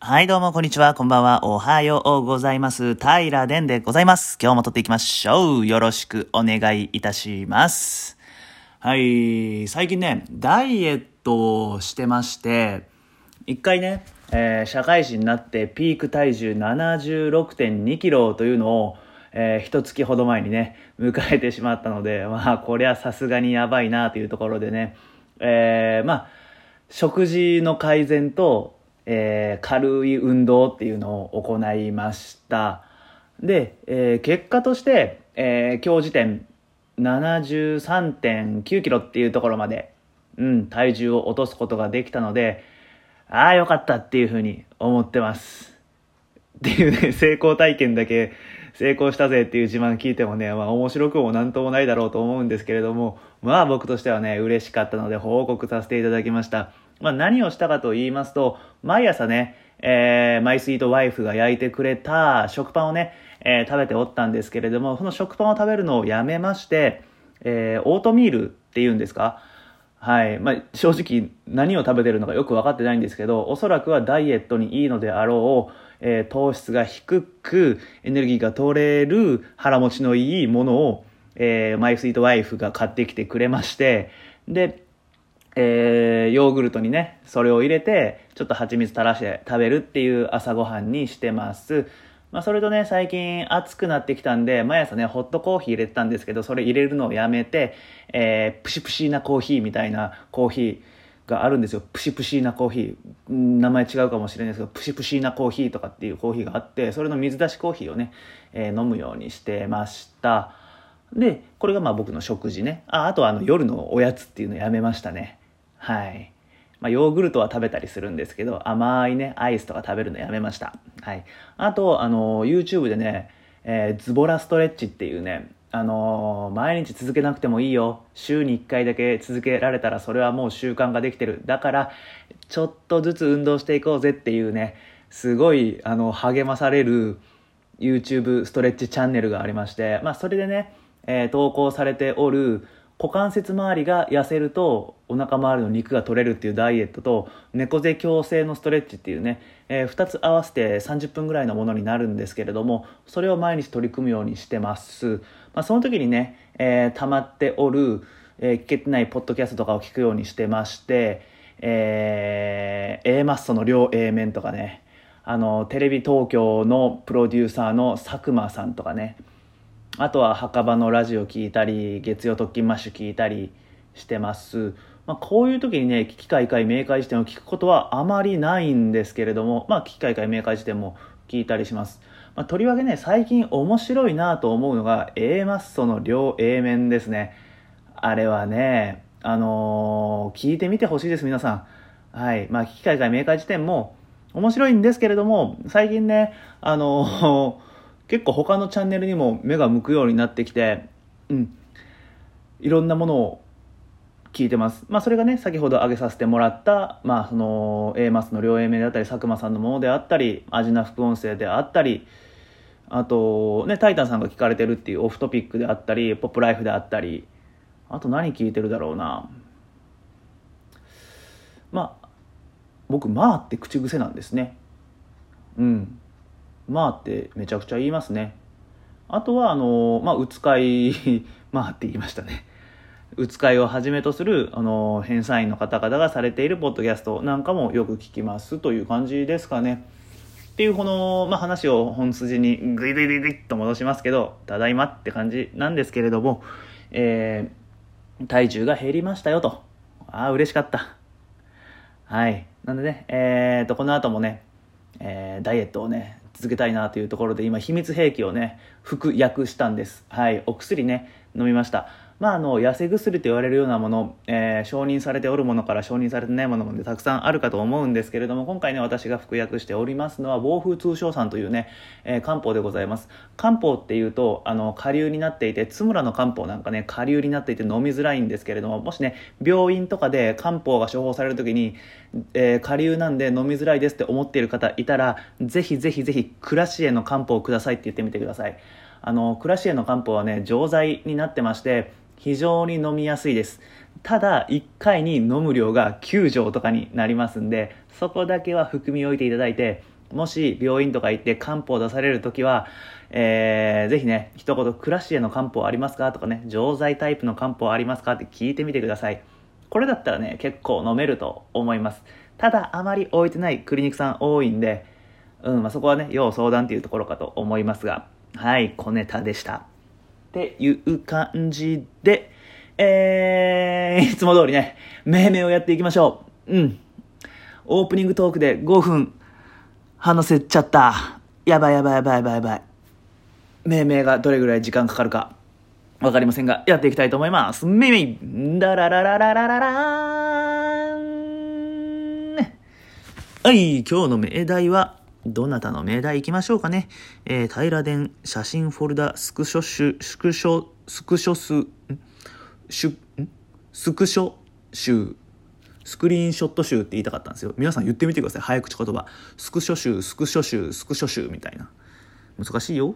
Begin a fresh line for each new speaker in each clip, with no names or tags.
はい、どうも、こんにちは。こんばんは。おはようございます。平殿でございます。今日も撮っていきましょう。よろしくお願いいたします。はい、最近ね、ダイエットをしてまして、一回ね、えー社会人になってピーク体重76.2キロというのを、えー、一月ほど前にね、迎えてしまったので、まあ、これはさすがにやばいなというところでね、えーまあ、食事の改善と、えー軽い運動っていうのを行いました。で、えー結果として、えー今日時点73.9キロっていうところまで、うん、体重を落とすことができたので、ああ、よかったっていうふうに思ってます。っていうね、成功体験だけ成功したぜっていう自慢聞いてもね、まあ面白くもなんともないだろうと思うんですけれども、まあ僕としてはね、嬉しかったので報告させていただきました。まあ何をしたかと言いますと、毎朝ね、えーマイスイートワイフが焼いてくれた食パンをね、えー食べておったんですけれども、その食パンを食べるのをやめまして、えーオートミールっていうんですか？はい。まあ、正直何を食べてるのかよく分かってないんですけど、おそらくはダイエットにいいのであろう、えー糖質が低く、エネルギーが取れる腹持ちのいいものを、えーマイスイートワイフが買ってきてくれまして、で、えーヨーグルトにね、それを入れて、ちょっと蜂蜜垂らして食べるっていう朝ごはんにしてます。まあ、それとね、最近暑くなってきたんで、毎朝ね、ホットコーヒー入れてたんですけど、それ入れるのをやめて、えープシプシなコーヒーみたいなコーヒーがあるんですよ。プシプシなコーヒー。名前違うかもしれないですけど、プシプシなコーヒーとかっていうコーヒーがあって、それの水出しコーヒーをね、えー飲むようにしてました。で、これがまあ僕の食事ね。あ、あとはあの夜のおやつっていうのやめましたね。はい。まあ、ヨーグルトは食べたりするんですけど、甘いね、アイスとか食べるのやめました。はい。あと、あの、YouTube でね、えーズボラストレッチっていうね、あのー毎日続けなくてもいいよ。週に1回だけ続けられたらそれはもう習慣ができてる。だから、ちょっとずつ運動していこうぜっていうね、すごい、あの、励まされる YouTube ストレッチチャンネルがありまして、まあ、それでね、えー投稿されておる股関節周りが痩せるとお腹周りの肉が取れるっていうダイエットと猫背矯正のストレッチっていうね、え2つ合わせて30分ぐらいのものになるんですけれどもそれを毎日取り組むようにしてます、まあ、その時にね、えー溜まっておる、えー聞けてないポッドキャストとかを聞くようにしてまして、えー A マッソの両 A 面とかねあのテレビ東京のプロデューサーの佐久間さんとかねあとは墓場のラジオ聞いたり月曜特勤マッシュ聞いたりしてます、まあ、こういう時にね危機開会明快辞典を聞くことはあまりないんですけれどもまあ危機開会明快辞典も聞いたりします、まあ、とりわけね最近面白いなと思うのが A マッソの両 A 面ですね。あれはねあのー聞いてみてほしいです皆さん。はい。まあ危機開会明快辞典も面白いんですけれども最近ねあのー結構他のチャンネルにも目が向くようになってきて、うん、いろんなものを聞いてます。まあそれがね、先ほど挙げさせてもらった、まあその A マスの両 A 面であったり、佐久間さんのものであったり、アジナ副音声であったり、あとね、タイタンさんが聞かれてるっていうオフトピックであったり、ポップライフであったり、あと何聞いてるだろうな。まあ、僕、まあって口癖なんですね。うん。まあってめちゃくちゃ言いますね。あとは、あの、まあ、うつかい、まあって言いましたね。うつかいをはじめとする、あの、編纂員の方々がされているポッドキャストなんかもよく聞きますという感じですかね。っていうこの、まあ、話を本筋にグイグイグイグイっと戻しますけど、ただいまって感じなんですけれども、えー体重が減りましたよと。ああ、嬉しかった。はい。なんでね、えー、と、この後もね、えーダイエットをね、続けたいなというところで、今、秘密兵器をね、服薬したんです。はい。お薬ね、飲みました。まあ、あの、痩せ薬と言われるようなもの、えー承認されておるものから承認されてないものまでたくさんあるかと思うんですけれども、今回ね、私が服薬しておりますのは、暴風通商さんというね、えー漢方でございます。漢方っていうと、あの、下流になっていて、津村の漢方なんかね、下流になっていて飲みづらいんですけれども、もしね、病院とかで漢方が処方されるときに、えー下流なんで飲みづらいですって思っている方いたら、ぜひぜひぜひ、クラシエの漢方をくださいって言ってみてください。あの、クラシエの漢方はね、錠剤になってまして、非常に飲みやすいですただ1回に飲む量が9錠とかになりますんでそこだけは含み置いていただいてもし病院とか行って漢方を出されるときは、えー、ぜひね、一言、クラシエの漢方ありますか？とかね、錠剤タイプの漢方ありますか？って聞いてみてください。これだったらね、結構飲めると思います。ただ、あまり置いてないクリニックさん多いんで、うん、まあ、そこはね、要相談っていうところかと思いますが、はい、小ネタでした。っていう感じで、えー、いつも通りね、命名をやっていきましょう。うん。オープニングトークで5分話せちゃった。やばいやばいやばいやばいやばい。命名がどれぐらい時間かかるかわかりませんが、やっていきたいと思います。めいめいダラララララララーンはい、今日の命題は、どなたの命題いきましょうかね。えー、平殿写真フォルダスクショ集、スクショ、スクショ数、ん？シュ、ん？スクショ集スクリーンショット集って言いたかったんですよ。皆さん言ってみてください。早口言葉。スクショ集、スクショ集、スクショ集みたいな。難しいよ。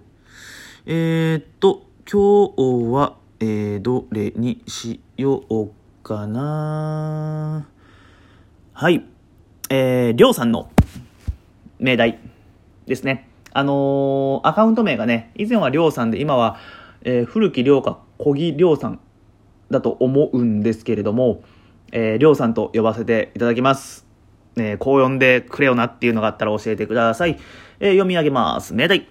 えー、っと、今日は、えー、どれにしようかな。はい。えー、りょうさんの命題ですね。あのー、アカウント名がね、以前はりょうさんで、今は、えー、古木りょうか小木りょうさんだと思うんですけれども、えー、りょうさんと呼ばせていただきます。えー、こう呼んでくれよなっていうのがあったら教えてください。えー、読み上げます。命題。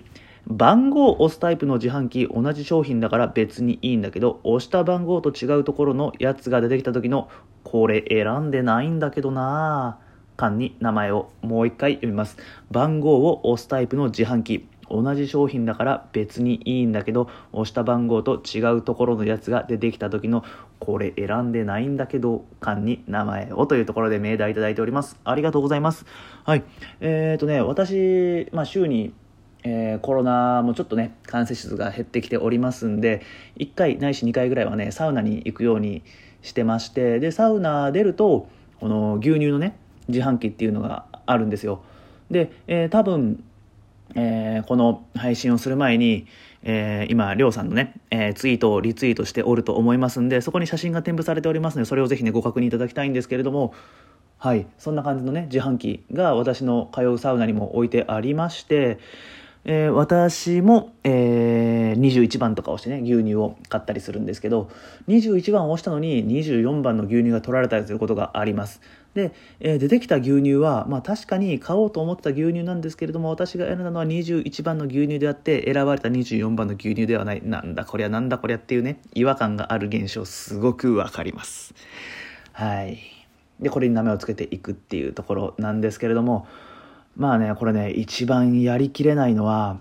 番号を押すタイプの自販機同じ商品だから別にいいんだけど押した番号と違うところのやつが出てきた時のこれ選んでないんだけどなぁ間に名前をもう一回読みます。番号を押すタイプの自販機。同じ商品だから別にいいんだけど押した番号と違うところのやつが出てきた時のこれ選んでないんだけど間に名前をというところで命題いただいております。ありがとうございます。はい。えー、とね私、まあ、週にえー、コロナもちょっとね感染者が減ってきておりますんで1回ないし2回ぐらいはねサウナに行くようにしてましてでサウナ出るとこの牛乳のね自販機っていうのがあるんですよで、えー、多分えー、この配信をする前に、えー、今、りょうさんのね、えー、ツイートをリツイートしておると思いますんで、そこに写真が添付されておりますので、それをぜひね、ご確認いただきたいんですけれども、はい、そんな感じのね、自販機が私の通うサウナにも置いてありまして、えー、私も、えー、21番とかをしてね、牛乳を買ったりするんですけど、21番を押したのに24番の牛乳が取られたりすることがあります。で、えー、出てきた牛乳は、まあ確かに買おうと思ってた牛乳なんですけれども、私が選んだのは21番の牛乳であって、選ばれた24番の牛乳ではない、なんだこりゃなんだこりゃっていうね、違和感がある現象、すごくわかります。はい。で、これに名前を付けていくっていうところなんですけれども、まあね、これね、一番やりきれないのは、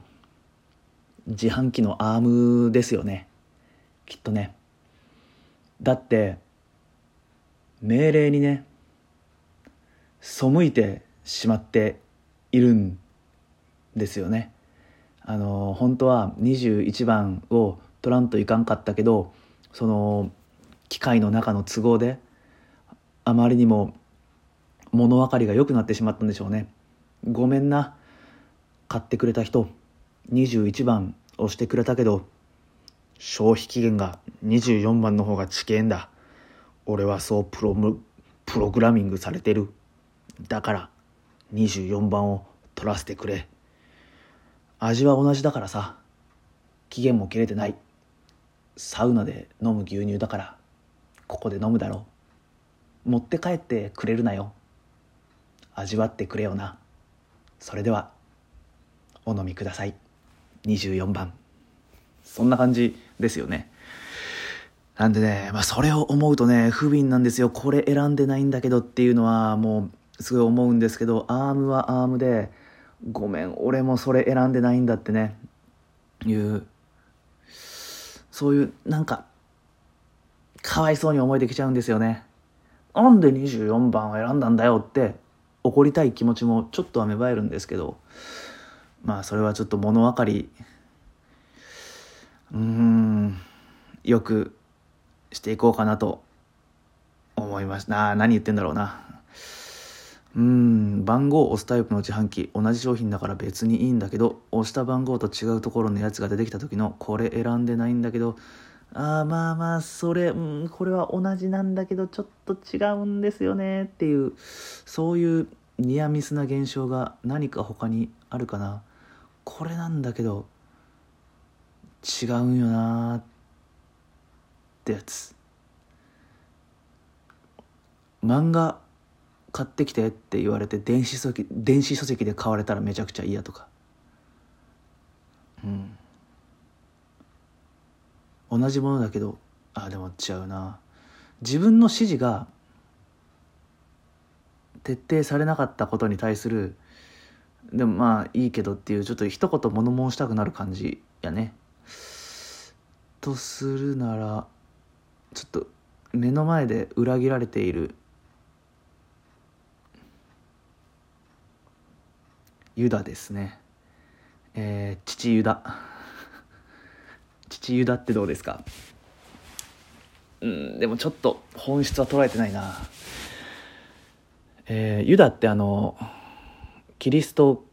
自販機のアームですよね。きっとね。だって、命令にね、背いてしまっているんですよね。あの、本当は21番を取らんといかんかったけど、その、機械の中の都合で、あまりにも物分かりが良くなってしまったんでしょうね。ごめんな買ってくれた人21番押してくれたけど消費期限が24番の方が遅延だ俺はそうプロムプログラミングされてるだから24番を取らせてくれ。味は同じだからさ。期限も切れてない。サウナで飲む牛乳だから。ここで飲むだろう。持って帰ってくれるなよ。味わってくれよな。それではお飲みください。24番。そんな感じですよね。なんでね、まあ、それを思うとね不憫なんですよ。これ選んでないんだけどっていうのはもうすごい思うんですけどアームはアームでごめん俺もそれ選んでないんだってね。いうそういうなんかかわいそうに思えてきちゃうんですよね。なんで24番を選んだんだよって怒りたい気持ちもちょっとは芽生えるんですけどまあそれはちょっと物分かりうんよくしていこうかなと思いました。何言ってんだろうな。うん番号を押すタイプの自販機同じ商品だから別にいいんだけど押した番号と違うところのやつが出てきた時のこれ選んでないんだけどああまあまあそれ、うん、これは同じなんだけどちょっと違うんですよねっていうそういうニアミスな現象が何か他にあるかな。これなんだけど違うんよなーってやつ。漫画買ってきてって言われて電子書籍電子書籍で買われたらめちゃくちゃ嫌とか。うん。同じものだけどあでも違うな。自分の指示が徹底されなかったことに対するでもまあいいけどっていうちょっと一言物申したくなる感じやね。とするならちょっと目の前で裏切られているユダですね。えー、父ユダ。父ユダってどうですか？うんでもちょっと本質は捉えてないな。えー、ユダってあのキリスト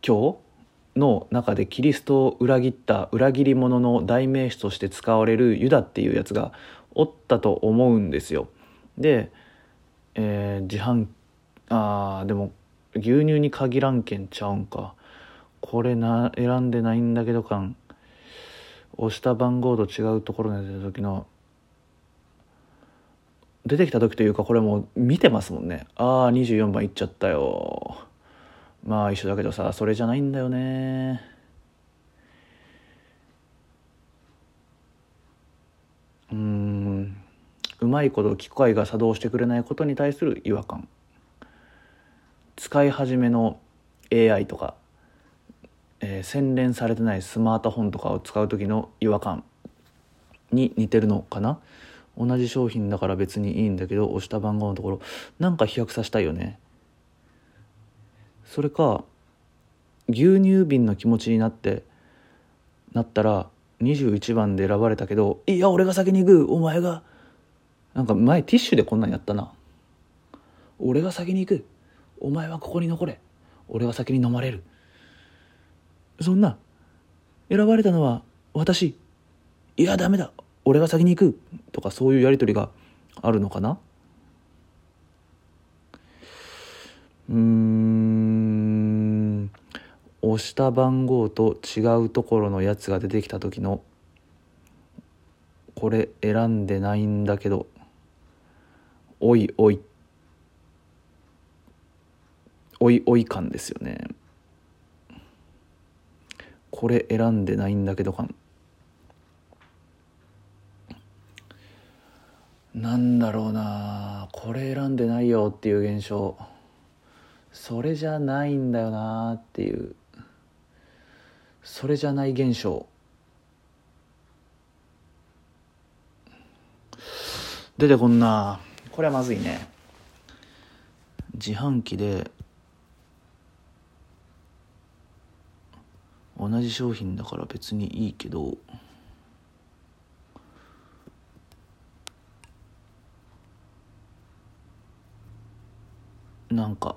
教の中でキリストを裏切った裏切り者の代名詞として使われるユダっていうやつがおったと思うんですよ。で、えー、自販あでも牛乳に限らんけんちゃうんか。これな選んでないんだけど感押した番号と違うところに出た時の出てきた時というかこれもう見てますもんね。ああ24番いっちゃったよ。まあ一緒だけどさそれじゃないんだよね。うん。うまいこと機械が作動してくれないことに対する違和感。使い始めの AI とか、えー、洗練されてないスマートフォンとかを使う時の違和感に似てるのかな？同じ商品だから別にいいんだけど押した番号のところなんか飛躍させたいよね。それか牛乳瓶の気持ちになってなったら21番で選ばれたけどいや俺が先に行くお前が。なんか前ティッシュでこんなんやったな。俺が先に行く。お前はここに残れ。俺は先に飲まれる。そんな選ばれたのは私。いやダメだ。俺が先に行く。とかそういうやり取りがあるのかな。うん。押した番号と違うところのやつが出てきた時のこれ選んでないんだけど。おいおい。おいおい感ですよね。これ選んでないんだけど感なんだろうな。これ選んでないよっていう現象。それじゃないんだよなっていう。それじゃない現象。出てこんな。これはまずいね。自販機で同じ商品だから別にいいけどなんか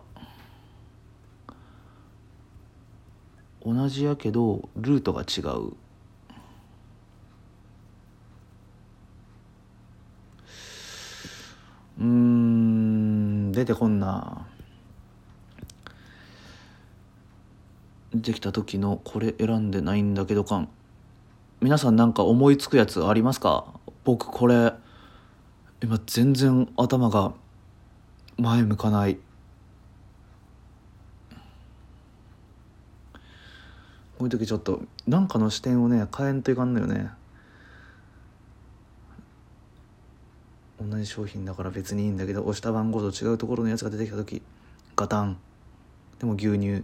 同じやけどルートが違う。うん出てこんな。できた時のこれ選んでないんだけど感。皆さんなんか思いつくやつありますか？僕これ今全然頭が前向かない。こういう時ちょっと何かの視点をね変えんといかんのよね。同じ商品だから別にいいんだけど押した番号と違うところのやつが出てきた時ガタン。でも牛乳。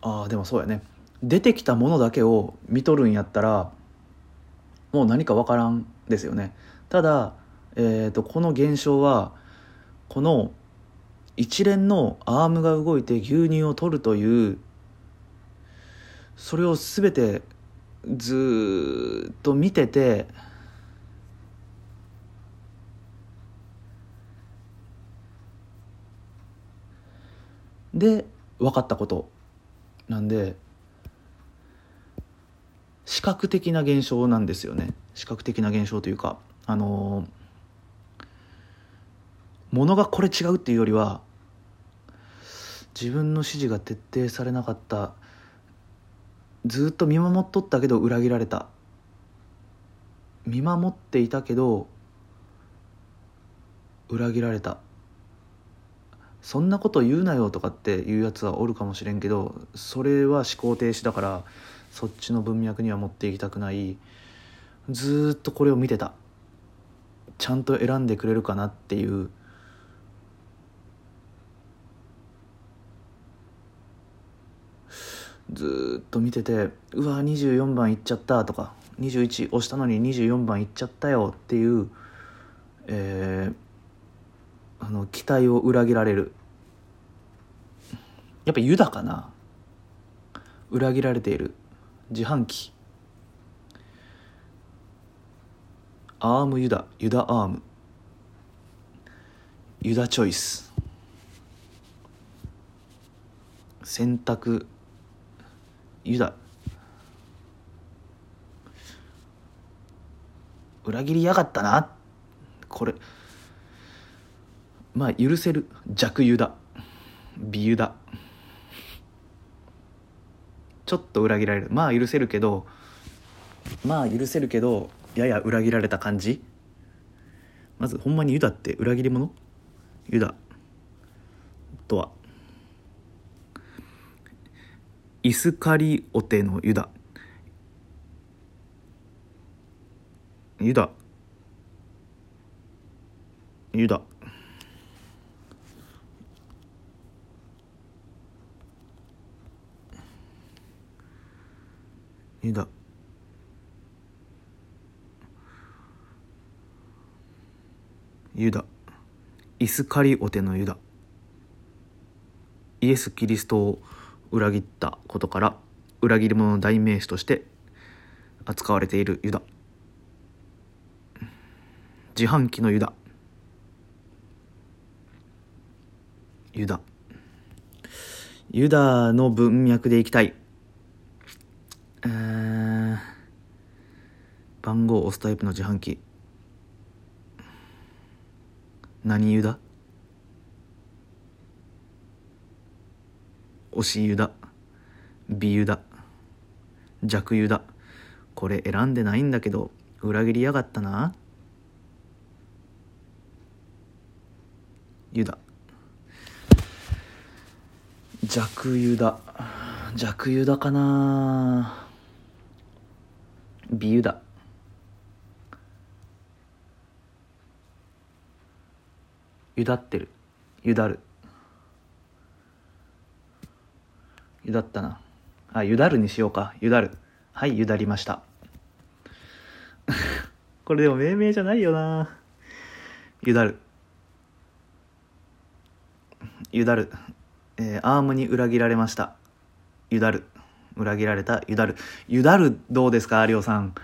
ああでもそうやね。出てきたものだけを見とるんやったらもう何か分からんですよね。ただ、えーとこの現象はこの一連のアームが動いて牛乳を取るというそれを全てずっと見ててで分かったこと。なんで視覚的な現象なんですよね。視覚的な現象というかあのものがこれ違うっていうよりは自分の指示が徹底されなかったずっと見守っとったけど裏切られた。見守っていたけど裏切られた。そんなこと言うなよとかっていうやつはおるかもしれんけどそれは思考停止だからそっちの文脈には持っていきたくない。ずっとこれを見てた。ちゃんと選んでくれるかなっていう。ずっと見ててうわ24番いっちゃったとか21押したのに24番いっちゃったよっていうえー、あの期待を裏切られる。やっぱユダかな裏切られている自販機。アームユダユダアーム。ユダチョイス。選択。ユダ。裏切りやがったな。これ。まあ許せる。弱ユダ。美ユダ。ちょっと裏切られる。まあ許せるけどまあ許せるけどやや裏切られた感じ。まずほんまにユダって裏切り者？ユダ。とは。イスカリオテのユダ。ユダ。ユダ。ユダユダ。イスカリオテのユダ。イエス・キリストを裏切ったことから裏切り者の代名詞として扱われているユダ。自販機のユダ。ユダ。ユダの文脈でいきたい。えー、番号を押すタイプの自販機。何ユダ押しユダ美ユダ弱ユダこれ選んでないんだけど裏切りやがったな。ユダ弱ユダ弱ユダかな。美ユダゆだってる。ゆだる。ゆだったな。あゆだるにしようか。ゆだる。はいゆだりました。これでも命名じゃないよな。ゆだる。ゆだる、えー、アームに裏切られました。ゆだる。裏切られたゆだるゆだるどうですか有オさん。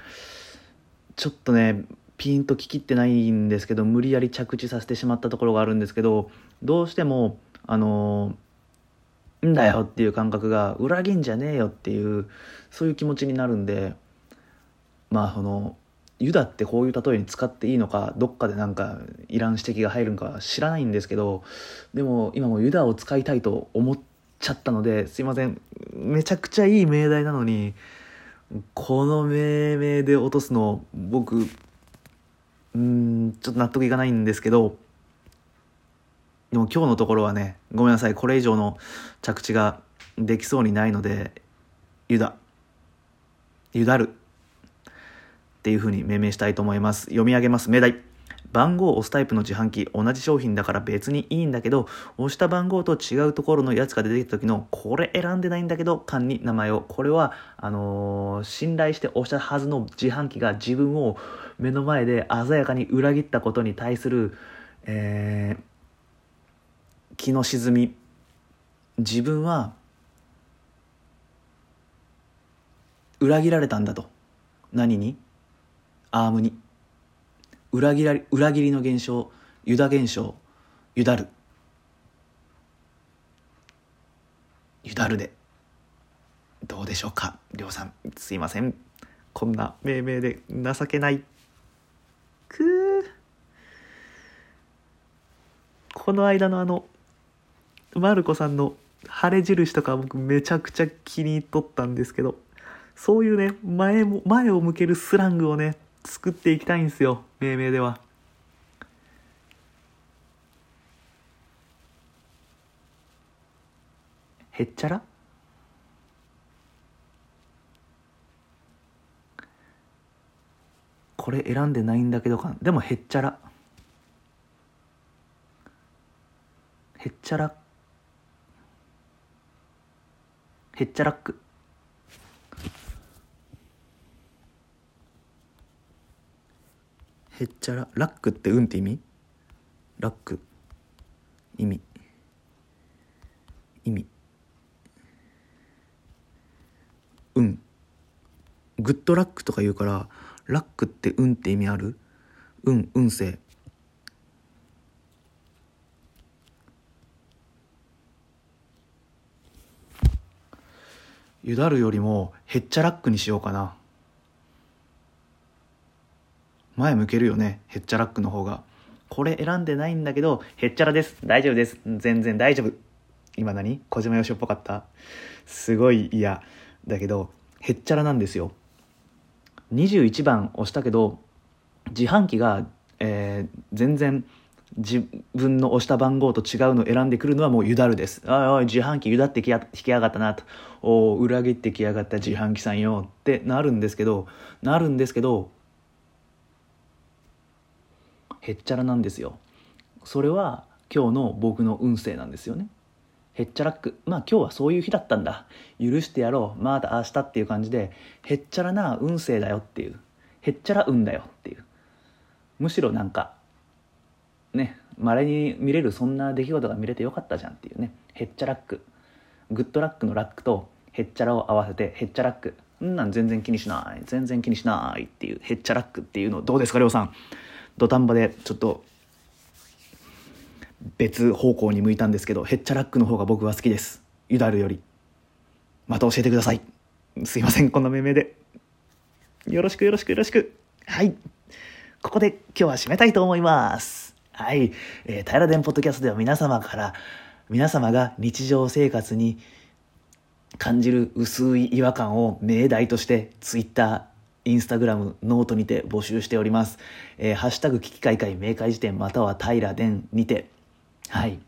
ちょっとねピンと聞きってないんですけど無理やり着地させてしまったところがあるんですけどどうしてもあの、んだよっていう感覚が裏切んじゃねえよっていうそういう気持ちになるんでまあそのユダってこういう例えに使っていいのかどっかでなんかいらん指摘が入るんか知らないんですけどでも今もユダを使いたいと思ってちゃったのですいません。めちゃくちゃいい命題なのにこの命名で落とすの僕うんちょっと納得いかないんですけどでも今日のところはねごめんなさい。これ以上の着地ができそうにないのでユダユダるっていうふうに命名したいと思います。読み上げます。命題。番号を押すタイプの自販機同じ商品だから別にいいんだけど押した番号と違うところのやつが出てきた時のこれ選んでないんだけど缶に名前をこれはあのー、信頼して押したはずの自販機が自分を目の前で鮮やかに裏切ったことに対する、えー、気の沈み。自分は裏切られたんだと。何に？アームに。裏切ら裏切りの現象ユダ現象ユダるユダるで。どうでしょうか？りょうさんすいません。こんな命名で情けない。くこの間のあのマルコさんの晴れ印とか僕めちゃくちゃ気に入っとったんですけどそういうね前も前を向けるスラングをね作っていきたいんですよ。命名では。へっちゃら？これ選んでないんだけどか。でもへっちゃら。へっちゃらへっちゃらっく。へっちゃら？ラックってうんって意味？ラック。意味。意味。うん。グッドラックとか言うからラックって運って意味ある？運運勢ゆだるよりもへっちゃラックにしようかな。前向けるよねへっちゃラックの方が。これ選んでないんだけどへっちゃらです。大丈夫です。全然大丈夫。今何？小島よしおっぽかった？すごい嫌。だけどへっちゃらなんですよ。21番押したけど自販機が、えー、全然自分の押した番号と違うのを選んでくるのはもうゆだるです。おいおい、自販機ゆだってきや引きやがったな。と。お裏切ってきやがった自販機さんよ。ってなるんですけど、なるんですけど、へっちゃらなんですよ。それは今日の僕の運勢なんですよね。へっちゃらっく。まあ今日はそういう日だったんだ。許してやろう。また明日っていう感じで、へっちゃらな運勢だよっていう。へっちゃら運だよっていう。むしろなんか、ね、稀に見れるそんな出来事が見れてよかったじゃんっていうね。へっちゃらっく。グッドラックのラックとへっちゃらを合わせてへっちゃらっく。んなん全然気にしない。全然気にしないっていうへっちゃらっくっていうのどうですか、りょうさん。土壇場でちょっと別方向に向いたんですけどヘッチャラックの方が僕は好きです。ユダルより。また教えてください。すいませんこんな命名で。よろしくよろしくよろしく。はい。ここで今日は締めたいと思います。はい、えー、平電ポッドキャストでは皆様から皆様が日常生活に感じる薄い違和感を命題としてツインスタグラム、ノートにて募集しております。えー、ハッシュタグ危機開会明快辞典または平伝にてはい。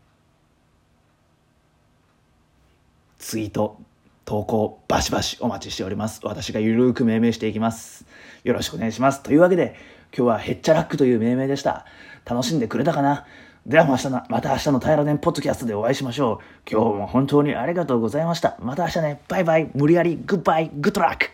ツイート、投稿、バシバシお待ちしております。私がゆるーく命名していきます。よろしくお願いします。というわけで、今日はヘッチャラックという命名でした。楽しんでくれたかな？ではまたまた明日の平田ポッドキャストでお会いしましょう。今日も本当にありがとうございました。また明日ね。バイバイ。無理やり。グッバイ。グッドラック。